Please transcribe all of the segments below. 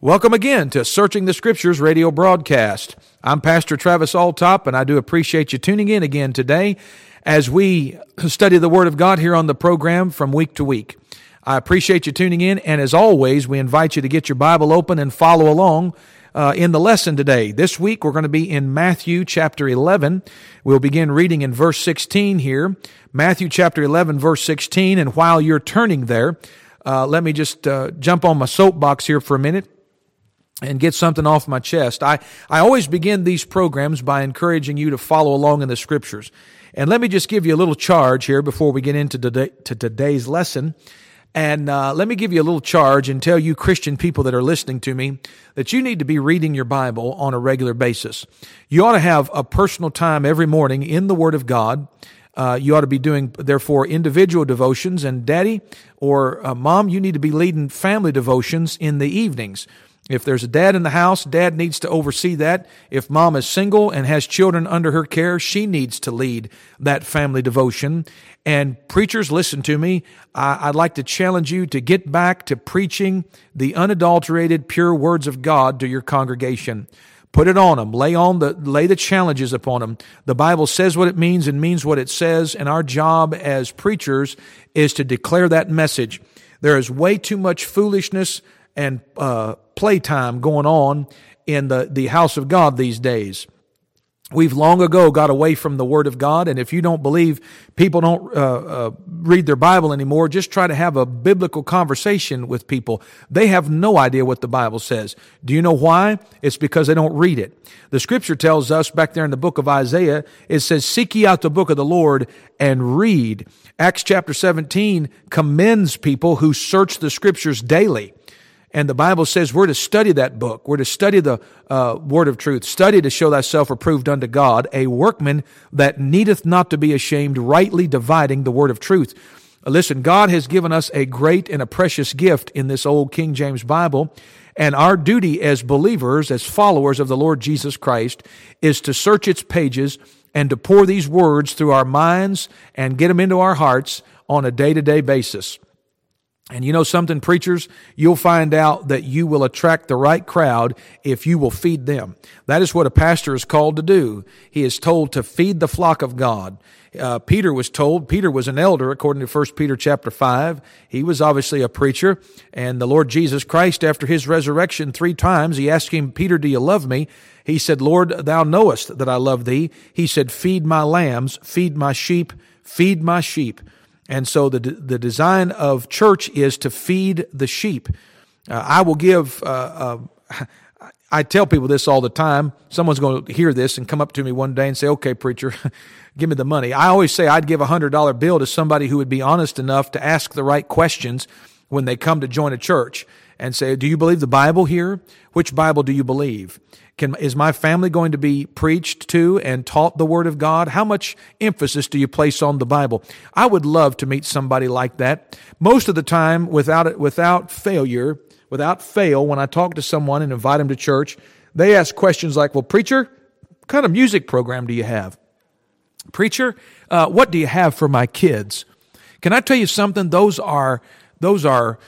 Welcome again to Searching the Scriptures radio broadcast. I'm Pastor Travis Alltop, and I do appreciate you tuning in again today as we study the Word of God here on the program from week to week. I appreciate you tuning in, and as always, we invite you to get your Bible open and follow along uh, in the lesson today. This week, we're going to be in Matthew chapter 11. We'll begin reading in verse 16 here. Matthew chapter 11, verse 16. And while you're turning there, uh, let me just uh, jump on my soapbox here for a minute and get something off my chest. I, I always begin these programs by encouraging you to follow along in the scriptures. And let me just give you a little charge here before we get into today, to today's lesson. And uh, let me give you a little charge and tell you Christian people that are listening to me that you need to be reading your Bible on a regular basis. You ought to have a personal time every morning in the Word of God. Uh, you ought to be doing, therefore, individual devotions. And daddy or uh, mom, you need to be leading family devotions in the evenings. If there's a dad in the house, dad needs to oversee that. If mom is single and has children under her care, she needs to lead that family devotion. And preachers, listen to me. I, would like to challenge you to get back to preaching the unadulterated, pure words of God to your congregation. Put it on them. Lay on the, lay the challenges upon them. The Bible says what it means and means what it says. And our job as preachers is to declare that message. There is way too much foolishness and uh, playtime going on in the, the house of God these days. We've long ago got away from the Word of God, and if you don't believe people don't uh, uh, read their Bible anymore, just try to have a biblical conversation with people. They have no idea what the Bible says. Do you know why? It's because they don't read it. The Scripture tells us back there in the book of Isaiah, it says, "Seek ye out the book of the Lord and read." Acts chapter seventeen commends people who search the Scriptures daily. And the Bible says we're to study that book. We're to study the uh, word of truth. Study to show thyself approved unto God, a workman that needeth not to be ashamed, rightly dividing the word of truth. Listen, God has given us a great and a precious gift in this old King James Bible. And our duty as believers, as followers of the Lord Jesus Christ, is to search its pages and to pour these words through our minds and get them into our hearts on a day to day basis. And you know something, preachers? You'll find out that you will attract the right crowd if you will feed them. That is what a pastor is called to do. He is told to feed the flock of God. Uh, Peter was told, Peter was an elder according to 1 Peter chapter 5. He was obviously a preacher. And the Lord Jesus Christ, after his resurrection three times, he asked him, Peter, do you love me? He said, Lord, thou knowest that I love thee. He said, feed my lambs, feed my sheep, feed my sheep. And so the, the design of church is to feed the sheep. Uh, I will give, uh, uh, I tell people this all the time. Someone's going to hear this and come up to me one day and say, okay, preacher, give me the money. I always say I'd give a hundred dollar bill to somebody who would be honest enough to ask the right questions when they come to join a church and say, do you believe the Bible here? Which Bible do you believe? Can, is my family going to be preached to and taught the Word of God? How much emphasis do you place on the Bible? I would love to meet somebody like that. Most of the time, without it, without failure, without fail, when I talk to someone and invite them to church, they ask questions like, "Well, preacher, what kind of music program do you have? Preacher, uh, what do you have for my kids?" Can I tell you something? Those are those are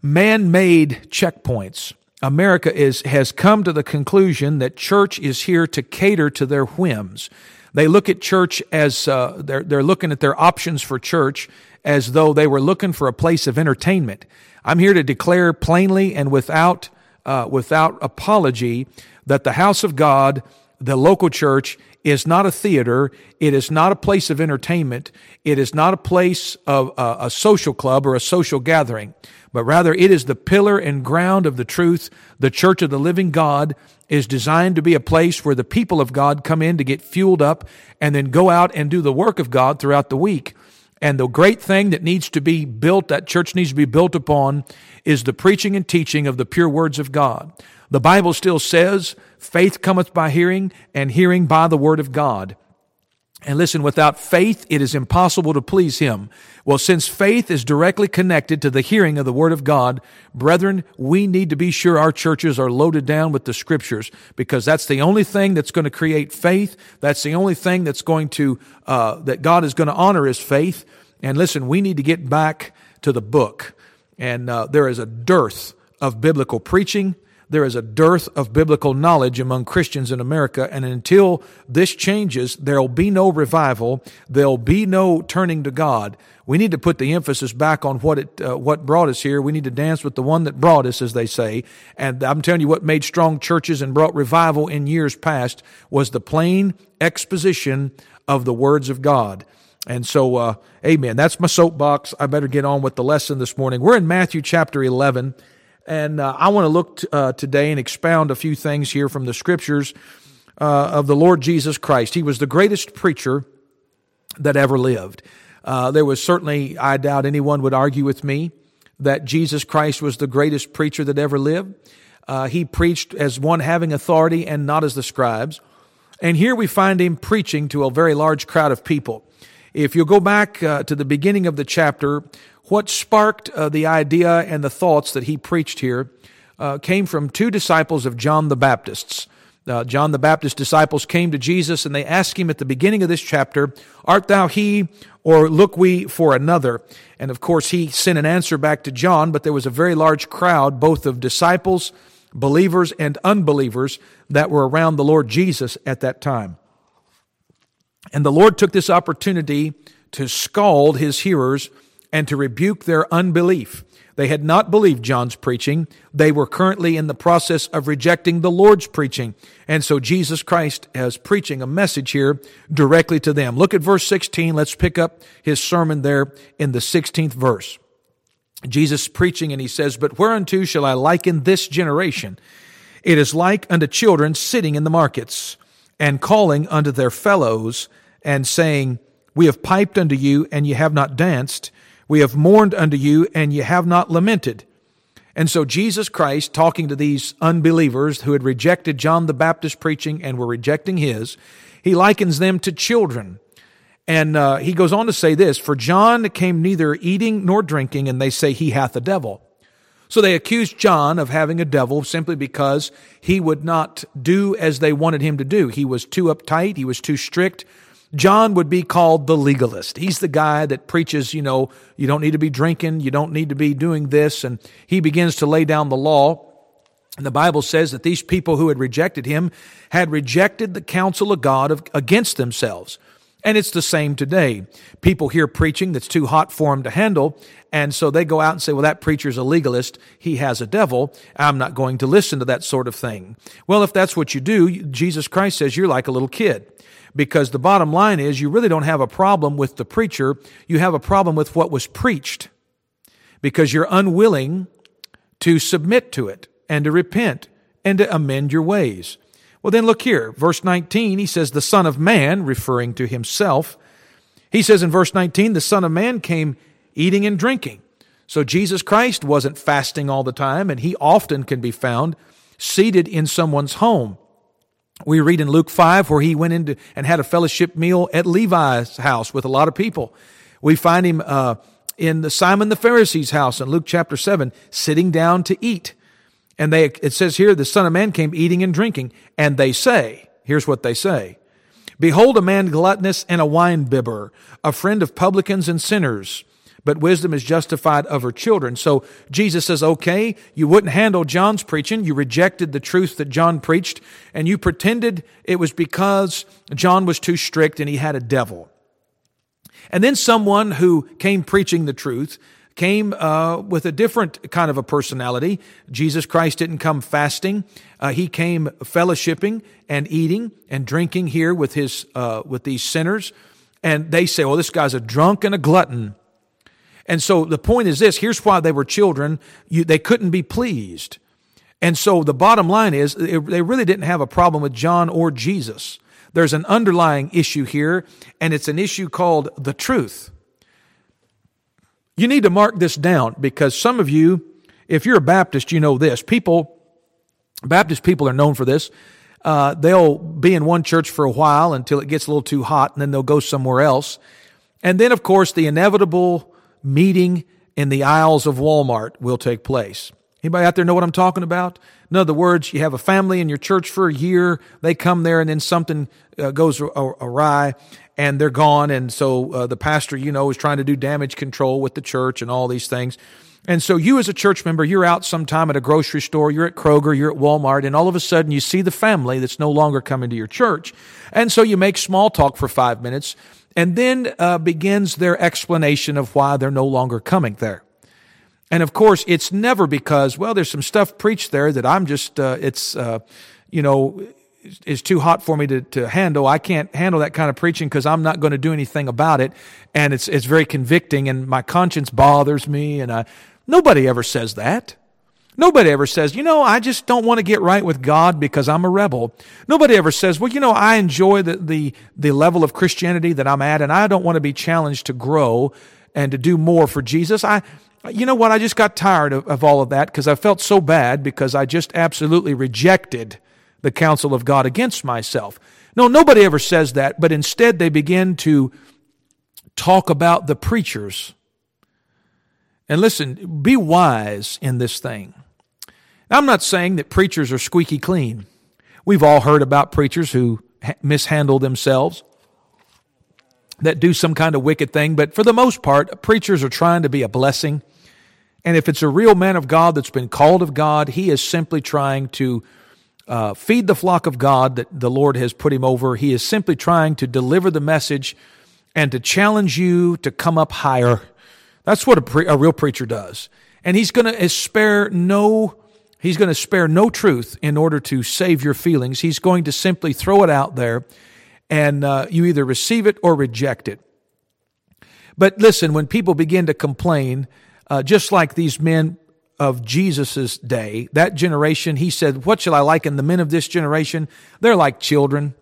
man-made checkpoints. America is, has come to the conclusion that church is here to cater to their whims. They look at church as uh, they're, they're looking at their options for church as though they were looking for a place of entertainment. I'm here to declare plainly and without, uh, without apology that the house of God, the local church, is not a theater. It is not a place of entertainment. It is not a place of a social club or a social gathering but rather it is the pillar and ground of the truth. The church of the living God is designed to be a place where the people of God come in to get fueled up and then go out and do the work of God throughout the week. And the great thing that needs to be built, that church needs to be built upon, is the preaching and teaching of the pure words of God. The Bible still says, faith cometh by hearing, and hearing by the word of God. And listen, without faith, it is impossible to please Him. Well, since faith is directly connected to the hearing of the Word of God, brethren, we need to be sure our churches are loaded down with the Scriptures because that's the only thing that's going to create faith. That's the only thing that's going to, uh, that God is going to honor His faith. And listen, we need to get back to the book. And uh, there is a dearth of biblical preaching. There is a dearth of biblical knowledge among Christians in America. And until this changes, there'll be no revival. There'll be no turning to God. We need to put the emphasis back on what it, uh, what brought us here. We need to dance with the one that brought us, as they say. And I'm telling you what made strong churches and brought revival in years past was the plain exposition of the words of God. And so, uh, amen. That's my soapbox. I better get on with the lesson this morning. We're in Matthew chapter 11. And uh, I want to look t- uh, today and expound a few things here from the scriptures uh, of the Lord Jesus Christ. He was the greatest preacher that ever lived. Uh, there was certainly, I doubt anyone would argue with me that Jesus Christ was the greatest preacher that ever lived. Uh, he preached as one having authority and not as the scribes. And here we find him preaching to a very large crowd of people. If you go back uh, to the beginning of the chapter, what sparked uh, the idea and the thoughts that he preached here uh, came from two disciples of John the Baptist's. Uh, John the Baptist's disciples came to Jesus and they asked him at the beginning of this chapter, Art thou he, or look we for another? And of course, he sent an answer back to John, but there was a very large crowd, both of disciples, believers, and unbelievers, that were around the Lord Jesus at that time. And the Lord took this opportunity to scald his hearers and to rebuke their unbelief. They had not believed John's preaching. They were currently in the process of rejecting the Lord's preaching. And so Jesus Christ is preaching a message here directly to them. Look at verse 16. Let's pick up his sermon there in the 16th verse. Jesus preaching and he says, But whereunto shall I liken this generation? It is like unto children sitting in the markets and calling unto their fellows and saying, We have piped unto you and ye have not danced. We have mourned unto you, and ye have not lamented. And so Jesus Christ, talking to these unbelievers who had rejected John the Baptist preaching and were rejecting his, he likens them to children. And uh, he goes on to say this For John came neither eating nor drinking, and they say he hath a devil. So they accused John of having a devil simply because he would not do as they wanted him to do. He was too uptight, he was too strict, John would be called the legalist. He's the guy that preaches, you know, you don't need to be drinking, you don't need to be doing this, and he begins to lay down the law. And the Bible says that these people who had rejected him had rejected the counsel of God of, against themselves. And it's the same today. People hear preaching that's too hot for them to handle, and so they go out and say, well, that preacher's a legalist. He has a devil. I'm not going to listen to that sort of thing. Well, if that's what you do, Jesus Christ says you're like a little kid because the bottom line is you really don't have a problem with the preacher, you have a problem with what was preached because you're unwilling to submit to it and to repent and to amend your ways. Well, then look here, verse 19, he says, The Son of Man, referring to himself, he says in verse 19, The Son of Man came eating and drinking. So Jesus Christ wasn't fasting all the time, and he often can be found seated in someone's home. We read in Luke 5 where he went into and had a fellowship meal at Levi's house with a lot of people. We find him uh, in the Simon the Pharisee's house in Luke chapter 7, sitting down to eat. And they, it says here, the Son of Man came eating and drinking. And they say, here's what they say Behold, a man gluttonous and a wine bibber, a friend of publicans and sinners but wisdom is justified of her children. So Jesus says, okay, you wouldn't handle John's preaching. You rejected the truth that John preached, and you pretended it was because John was too strict and he had a devil. And then someone who came preaching the truth came uh, with a different kind of a personality. Jesus Christ didn't come fasting; uh, he came fellowshipping and eating and drinking here with his uh, with these sinners. And they say, "Well, this guy's a drunk and a glutton." And so the point is this here's why they were children you, they couldn't be pleased. And so the bottom line is they really didn't have a problem with John or Jesus. There's an underlying issue here, and it's an issue called the truth. You need to mark this down because some of you, if you're a Baptist, you know this. People, Baptist people are known for this. Uh, they'll be in one church for a while until it gets a little too hot, and then they'll go somewhere else. And then, of course, the inevitable meeting in the aisles of Walmart will take place. Anybody out there know what I'm talking about? In other words, you have a family in your church for a year, they come there and then something uh, goes awry and they're gone. And so uh, the pastor, you know, is trying to do damage control with the church and all these things. And so you as a church member, you're out sometime at a grocery store, you're at Kroger, you're at Walmart, and all of a sudden you see the family that's no longer coming to your church. And so you make small talk for five minutes and then uh, begins their explanation of why they're no longer coming there. And of course, it's never because, well, there's some stuff preached there that I'm just, uh, it's, uh, you know, is too hot for me to, to handle. I can't handle that kind of preaching because I'm not going to do anything about it. And it's, it's very convicting and my conscience bothers me. And I, nobody ever says that. Nobody ever says, you know, I just don't want to get right with God because I'm a rebel. Nobody ever says, well, you know, I enjoy the, the, the level of Christianity that I'm at and I don't want to be challenged to grow and to do more for Jesus. I, you know what? I just got tired of, of all of that because I felt so bad because I just absolutely rejected the counsel of God against myself. No, nobody ever says that, but instead they begin to talk about the preachers. And listen, be wise in this thing. I'm not saying that preachers are squeaky clean. We've all heard about preachers who mishandle themselves, that do some kind of wicked thing, but for the most part, preachers are trying to be a blessing. And if it's a real man of God that's been called of God, he is simply trying to uh, feed the flock of God that the Lord has put him over. He is simply trying to deliver the message and to challenge you to come up higher. That's what a, pre- a real preacher does. And he's going to spare no he's going to spare no truth in order to save your feelings. He's going to simply throw it out there and uh, you either receive it or reject it. But listen, when people begin to complain, uh, just like these men of Jesus's day, that generation, he said, What shall I liken the men of this generation? They're like children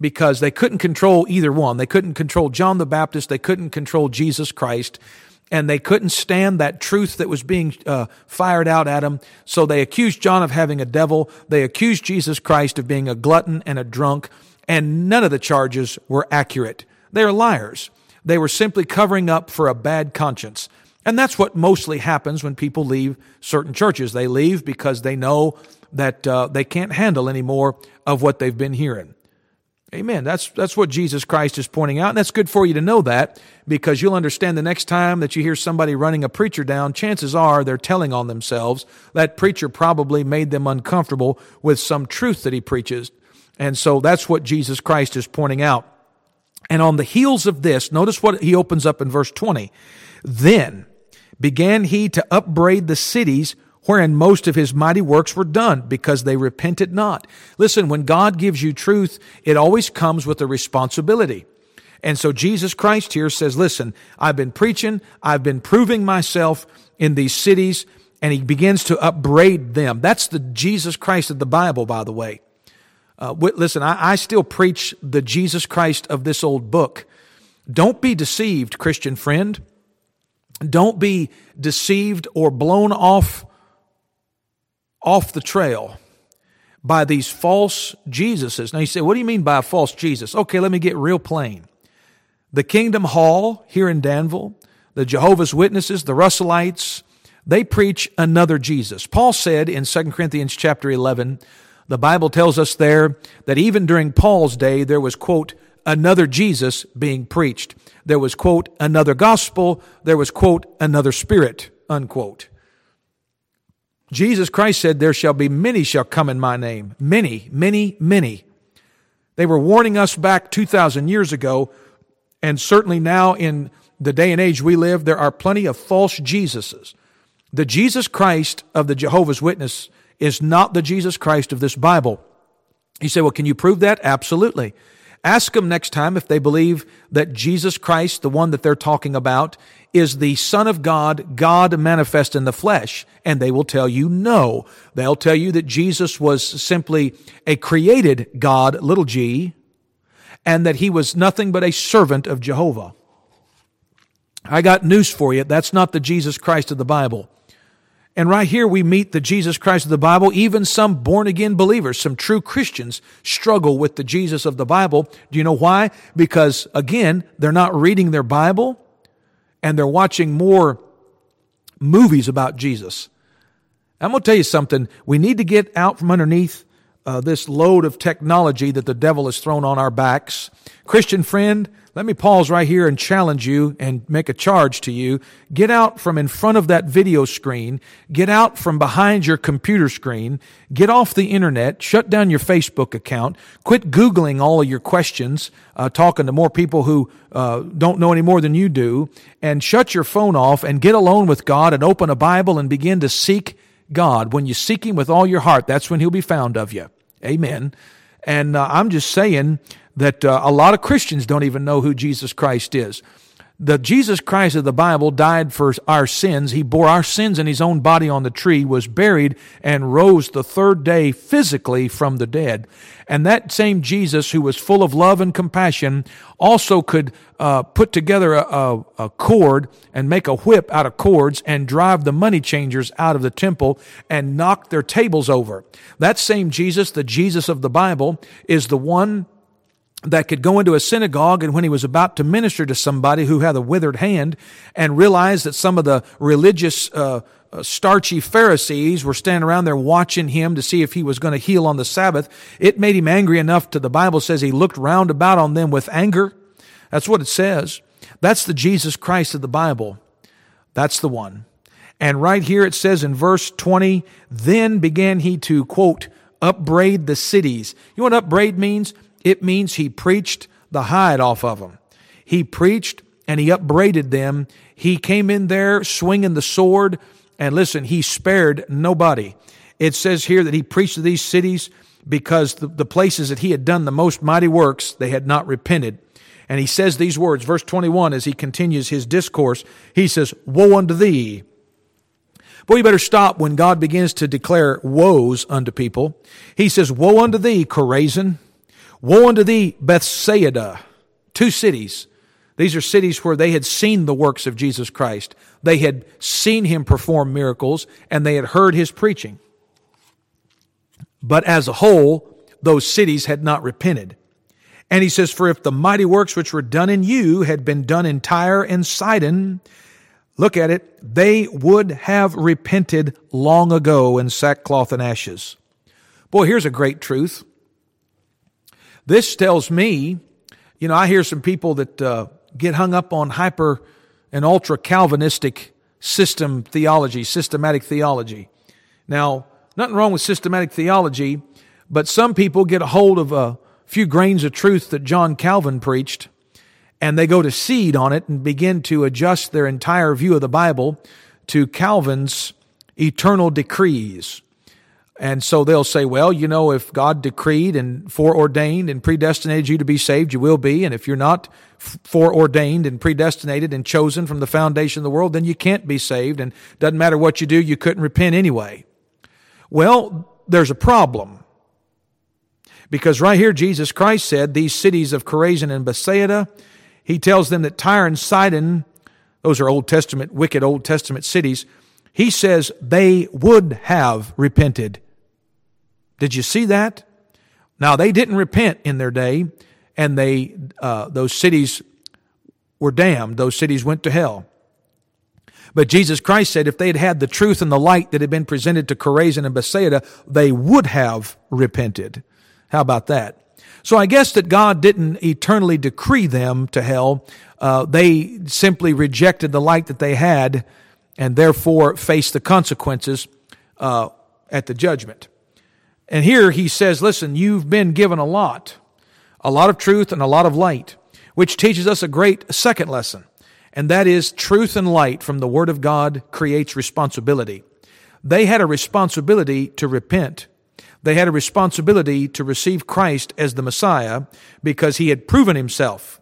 because they couldn't control either one. They couldn't control John the Baptist, they couldn't control Jesus Christ, and they couldn't stand that truth that was being uh, fired out at them. So they accused John of having a devil. They accused Jesus Christ of being a glutton and a drunk, and none of the charges were accurate. They are liars. They were simply covering up for a bad conscience. And that's what mostly happens when people leave certain churches. They leave because they know that uh, they can't handle any more of what they've been hearing. Amen. That's, that's what Jesus Christ is pointing out. And that's good for you to know that because you'll understand the next time that you hear somebody running a preacher down, chances are they're telling on themselves. That preacher probably made them uncomfortable with some truth that he preaches. And so that's what Jesus Christ is pointing out. And on the heels of this, notice what he opens up in verse 20. Then, began he to upbraid the cities wherein most of his mighty works were done because they repented not. Listen, when God gives you truth, it always comes with a responsibility. And so Jesus Christ here says, listen, I've been preaching, I've been proving myself in these cities, and he begins to upbraid them. That's the Jesus Christ of the Bible, by the way. Uh, listen, I, I still preach the Jesus Christ of this old book. Don't be deceived, Christian friend. Don't be deceived or blown off off the trail by these false Jesuses. Now you say, what do you mean by a false Jesus? Okay, let me get real plain. The Kingdom Hall here in Danville, the Jehovah's Witnesses, the Russellites, they preach another Jesus. Paul said in 2 Corinthians chapter 11, the Bible tells us there that even during Paul's day, there was, quote, another Jesus being preached. There was, quote, another gospel. There was, quote, another spirit, unquote. Jesus Christ said, There shall be many shall come in my name. Many, many, many. They were warning us back 2,000 years ago, and certainly now in the day and age we live, there are plenty of false Jesuses. The Jesus Christ of the Jehovah's Witness is not the Jesus Christ of this Bible. You say, Well, can you prove that? Absolutely. Ask them next time if they believe that Jesus Christ, the one that they're talking about, is the Son of God, God manifest in the flesh. And they will tell you no. They'll tell you that Jesus was simply a created God, little g, and that he was nothing but a servant of Jehovah. I got news for you. That's not the Jesus Christ of the Bible. And right here we meet the Jesus Christ of the Bible. Even some born again believers, some true Christians struggle with the Jesus of the Bible. Do you know why? Because again, they're not reading their Bible and they're watching more movies about Jesus. I'm going to tell you something. We need to get out from underneath uh, this load of technology that the devil has thrown on our backs. Christian friend, let me pause right here and challenge you and make a charge to you. Get out from in front of that video screen. Get out from behind your computer screen. Get off the internet. Shut down your Facebook account. Quit Googling all of your questions, uh, talking to more people who uh, don't know any more than you do. And shut your phone off and get alone with God and open a Bible and begin to seek God. When you seek Him with all your heart, that's when He'll be found of you. Amen. And uh, I'm just saying, that uh, a lot of Christians don't even know who Jesus Christ is. The Jesus Christ of the Bible died for our sins. He bore our sins in his own body on the tree, was buried, and rose the third day physically from the dead. And that same Jesus, who was full of love and compassion, also could uh, put together a, a, a cord and make a whip out of cords and drive the money changers out of the temple and knock their tables over. That same Jesus, the Jesus of the Bible, is the one that could go into a synagogue and when he was about to minister to somebody who had a withered hand and realized that some of the religious uh, uh, starchy Pharisees were standing around there watching him to see if he was going to heal on the Sabbath, it made him angry enough to the Bible says he looked round about on them with anger. That's what it says. That's the Jesus Christ of the Bible. That's the one. And right here it says in verse 20, then began he to quote, upbraid the cities. You know what upbraid means? It means he preached the hide off of them. He preached and he upbraided them. He came in there swinging the sword. And listen, he spared nobody. It says here that he preached to these cities because the, the places that he had done the most mighty works, they had not repented. And he says these words, verse 21, as he continues his discourse, he says, Woe unto thee! Boy, you better stop when God begins to declare woes unto people. He says, Woe unto thee, Chorazin! Woe unto thee, Bethsaida, two cities. These are cities where they had seen the works of Jesus Christ. They had seen him perform miracles and they had heard his preaching. But as a whole, those cities had not repented. And he says, For if the mighty works which were done in you had been done in Tyre and Sidon, look at it, they would have repented long ago in sackcloth and ashes. Boy, here's a great truth. This tells me, you know, I hear some people that uh, get hung up on hyper and ultra Calvinistic system theology, systematic theology. Now, nothing wrong with systematic theology, but some people get a hold of a few grains of truth that John Calvin preached, and they go to seed on it and begin to adjust their entire view of the Bible to Calvin's eternal decrees. And so they'll say, well, you know, if God decreed and foreordained and predestinated you to be saved, you will be. And if you're not foreordained and predestinated and chosen from the foundation of the world, then you can't be saved. And doesn't matter what you do, you couldn't repent anyway. Well, there's a problem. Because right here, Jesus Christ said, these cities of Chorazin and Bethsaida, he tells them that Tyre and Sidon, those are Old Testament, wicked Old Testament cities, he says they would have repented did you see that? Now they didn't repent in their day, and they uh, those cities were damned. Those cities went to hell. But Jesus Christ said if they had had the truth and the light that had been presented to Chorazin and Bethsaida, they would have repented. How about that? So I guess that God didn't eternally decree them to hell. Uh, they simply rejected the light that they had and therefore faced the consequences uh, at the judgment. And here he says, listen, you've been given a lot, a lot of truth and a lot of light, which teaches us a great second lesson. And that is truth and light from the Word of God creates responsibility. They had a responsibility to repent. They had a responsibility to receive Christ as the Messiah because he had proven himself.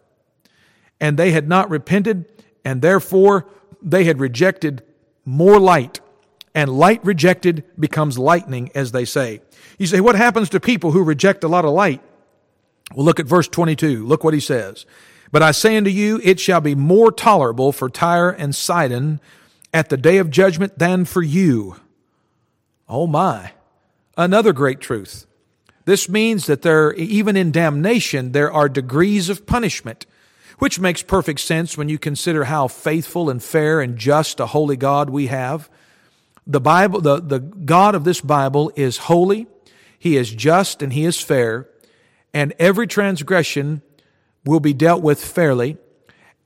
And they had not repented, and therefore they had rejected more light. And light rejected becomes lightning, as they say. You say, what happens to people who reject a lot of light? Well, look at verse 22. Look what he says. But I say unto you, it shall be more tolerable for Tyre and Sidon at the day of judgment than for you. Oh my. Another great truth. This means that there, even in damnation, there are degrees of punishment, which makes perfect sense when you consider how faithful and fair and just a holy God we have. The Bible, the, the God of this Bible is holy. He is just and He is fair, and every transgression will be dealt with fairly.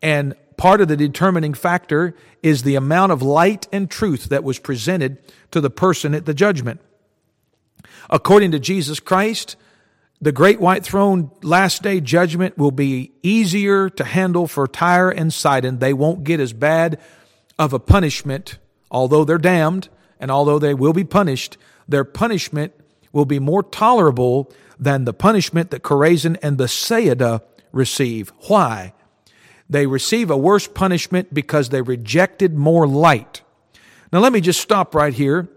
And part of the determining factor is the amount of light and truth that was presented to the person at the judgment. According to Jesus Christ, the great white throne last day judgment will be easier to handle for Tyre and Sidon. They won't get as bad of a punishment, although they're damned and although they will be punished, their punishment will be more tolerable than the punishment that Chorazin and Bethsaida receive. Why? They receive a worse punishment because they rejected more light. Now, let me just stop right here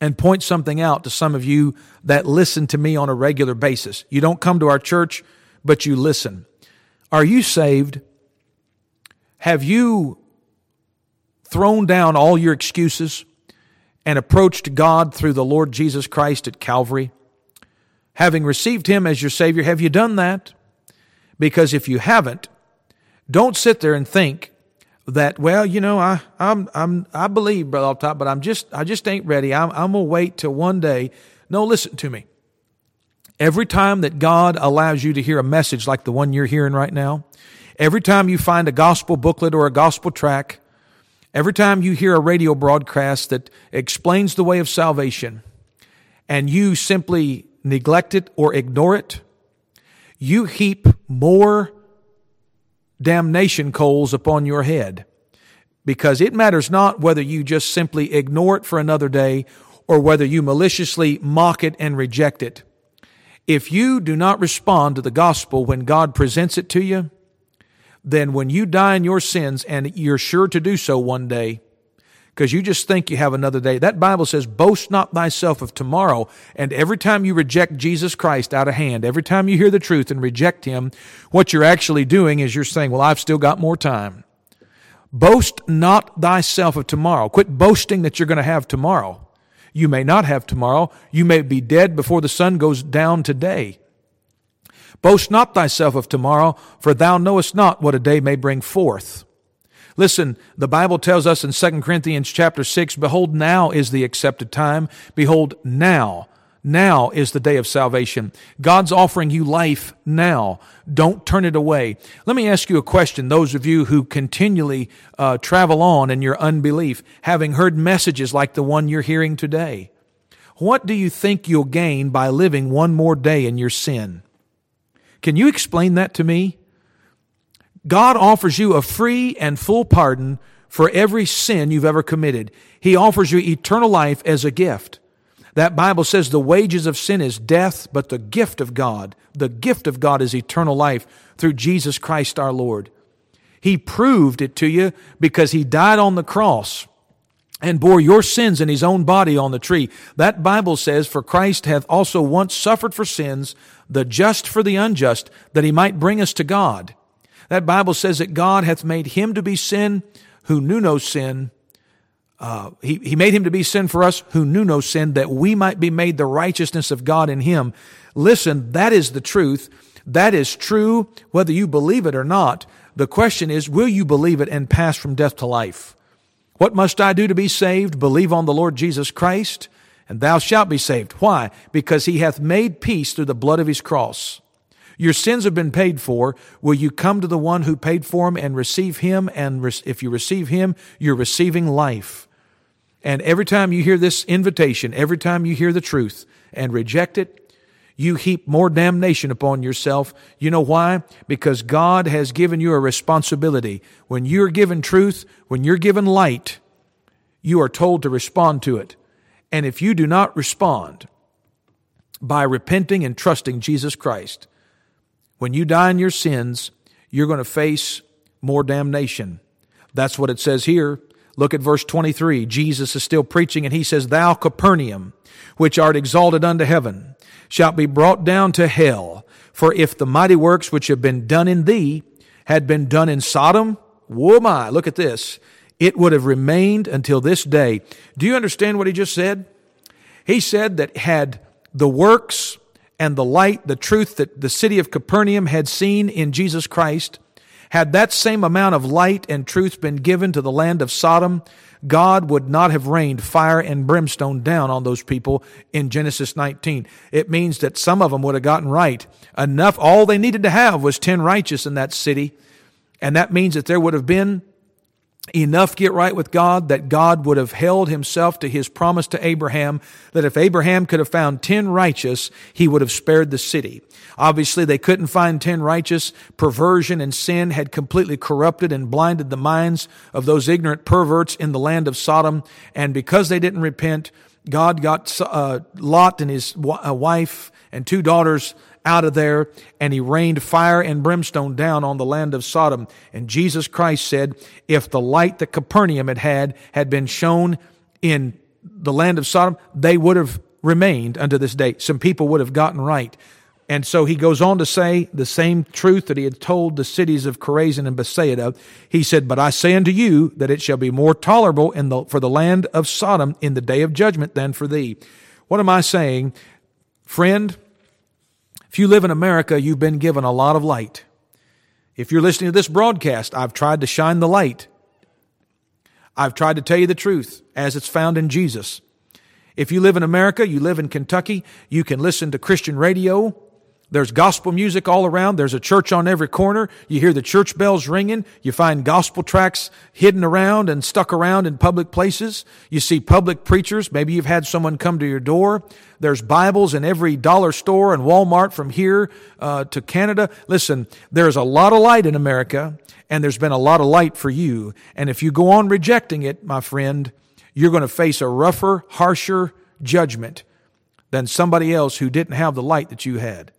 and point something out to some of you that listen to me on a regular basis. You don't come to our church, but you listen. Are you saved? Have you thrown down all your excuses and approached God through the Lord Jesus Christ at Calvary? Having received Him as your Savior, have you done that? Because if you haven't, don't sit there and think that, well, you know, I, I'm, I'm, I believe, Brother Top, but I'm just, I just ain't ready. I'm, I'm going to wait till one day. No, listen to me. Every time that God allows you to hear a message like the one you're hearing right now, every time you find a gospel booklet or a gospel track, every time you hear a radio broadcast that explains the way of salvation, and you simply neglect it or ignore it, you heap more damnation coals upon your head. Because it matters not whether you just simply ignore it for another day or whether you maliciously mock it and reject it. If you do not respond to the gospel when God presents it to you, then when you die in your sins, and you're sure to do so one day, because you just think you have another day. That Bible says, boast not thyself of tomorrow. And every time you reject Jesus Christ out of hand, every time you hear the truth and reject Him, what you're actually doing is you're saying, well, I've still got more time. Boast not thyself of tomorrow. Quit boasting that you're going to have tomorrow. You may not have tomorrow. You may be dead before the sun goes down today. Boast not thyself of tomorrow, for thou knowest not what a day may bring forth. Listen, the Bible tells us in 2 Corinthians chapter 6, behold, now is the accepted time. Behold, now. Now is the day of salvation. God's offering you life now. Don't turn it away. Let me ask you a question. Those of you who continually uh, travel on in your unbelief, having heard messages like the one you're hearing today, what do you think you'll gain by living one more day in your sin? Can you explain that to me? God offers you a free and full pardon for every sin you've ever committed. He offers you eternal life as a gift. That Bible says the wages of sin is death, but the gift of God, the gift of God is eternal life through Jesus Christ our Lord. He proved it to you because He died on the cross and bore your sins in His own body on the tree. That Bible says, For Christ hath also once suffered for sins, the just for the unjust, that He might bring us to God. That Bible says that God hath made him to be sin who knew no sin. Uh, he, he made him to be sin for us who knew no sin, that we might be made the righteousness of God in him. Listen, that is the truth. That is true whether you believe it or not. The question is, will you believe it and pass from death to life? What must I do to be saved? Believe on the Lord Jesus Christ, and thou shalt be saved. Why? Because he hath made peace through the blood of his cross. Your sins have been paid for. Will you come to the one who paid for them and receive him? And if you receive him, you're receiving life. And every time you hear this invitation, every time you hear the truth and reject it, you heap more damnation upon yourself. You know why? Because God has given you a responsibility. When you're given truth, when you're given light, you are told to respond to it. And if you do not respond by repenting and trusting Jesus Christ, when you die in your sins, you're going to face more damnation. That's what it says here. Look at verse 23. Jesus is still preaching and he says, Thou Capernaum, which art exalted unto heaven, shalt be brought down to hell. For if the mighty works which have been done in thee had been done in Sodom, whoa my, look at this, it would have remained until this day. Do you understand what he just said? He said that had the works and the light, the truth that the city of Capernaum had seen in Jesus Christ, had that same amount of light and truth been given to the land of Sodom, God would not have rained fire and brimstone down on those people in Genesis 19. It means that some of them would have gotten right. Enough, all they needed to have was 10 righteous in that city. And that means that there would have been enough get right with God that God would have held himself to his promise to Abraham that if Abraham could have found 10 righteous, he would have spared the city. Obviously, they couldn't find 10 righteous. Perversion and sin had completely corrupted and blinded the minds of those ignorant perverts in the land of Sodom. And because they didn't repent, God got uh, Lot and his uh, wife and two daughters out of there, and he rained fire and brimstone down on the land of Sodom. And Jesus Christ said, if the light that Capernaum had had had been shown in the land of Sodom, they would have remained unto this day. Some people would have gotten right. And so he goes on to say the same truth that he had told the cities of Chorazin and Bethsaida. He said, But I say unto you that it shall be more tolerable in the, for the land of Sodom in the day of judgment than for thee. What am I saying? Friend, if you live in America, you've been given a lot of light. If you're listening to this broadcast, I've tried to shine the light. I've tried to tell you the truth as it's found in Jesus. If you live in America, you live in Kentucky, you can listen to Christian radio there's gospel music all around. There's a church on every corner. You hear the church bells ringing. You find gospel tracts hidden around and stuck around in public places. You see public preachers. Maybe you've had someone come to your door. There's Bibles in every dollar store and Walmart from here uh, to Canada. Listen, there's a lot of light in America, and there's been a lot of light for you. And if you go on rejecting it, my friend, you're going to face a rougher, harsher judgment than somebody else who didn't have the light that you had.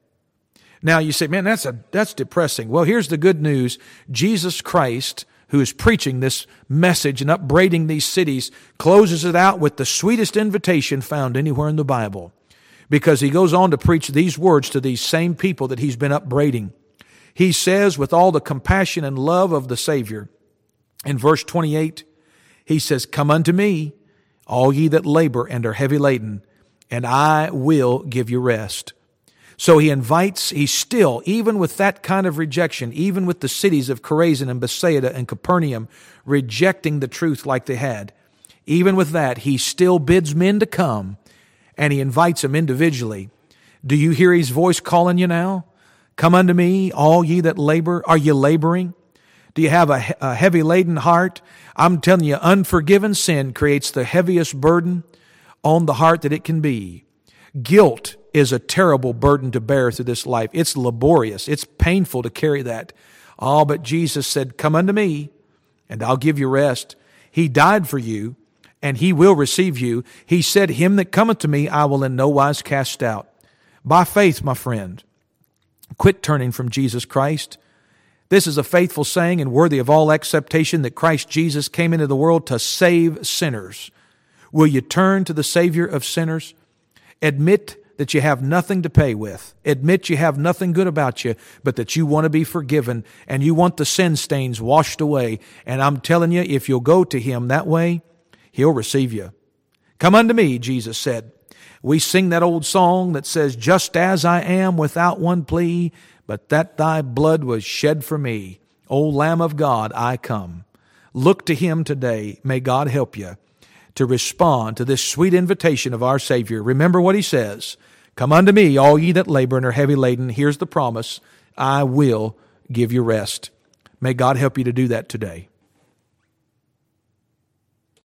Now you say, man, that's a, that's depressing. Well, here's the good news. Jesus Christ, who is preaching this message and upbraiding these cities, closes it out with the sweetest invitation found anywhere in the Bible. Because he goes on to preach these words to these same people that he's been upbraiding. He says, with all the compassion and love of the Savior, in verse 28, he says, Come unto me, all ye that labor and are heavy laden, and I will give you rest. So he invites, he still, even with that kind of rejection, even with the cities of Chorazin and Bethsaida and Capernaum rejecting the truth like they had, even with that, he still bids men to come and he invites them individually. Do you hear his voice calling you now? Come unto me, all ye that labor. Are you laboring? Do you have a, a heavy laden heart? I'm telling you, unforgiven sin creates the heaviest burden on the heart that it can be. Guilt is a terrible burden to bear through this life. It's laborious. It's painful to carry that. Oh, but Jesus said, Come unto me, and I'll give you rest. He died for you, and he will receive you. He said, Him that cometh to me, I will in no wise cast out. By faith, my friend, quit turning from Jesus Christ. This is a faithful saying and worthy of all acceptation that Christ Jesus came into the world to save sinners. Will you turn to the Savior of sinners? Admit that you have nothing to pay with. Admit you have nothing good about you, but that you want to be forgiven and you want the sin stains washed away. And I'm telling you, if you'll go to Him that way, He'll receive you. Come unto me, Jesus said. We sing that old song that says, Just as I am without one plea, but that thy blood was shed for me. O Lamb of God, I come. Look to Him today. May God help you to respond to this sweet invitation of our Savior. Remember what He says. Come unto me, all ye that labor and are heavy laden. Here's the promise I will give you rest. May God help you to do that today.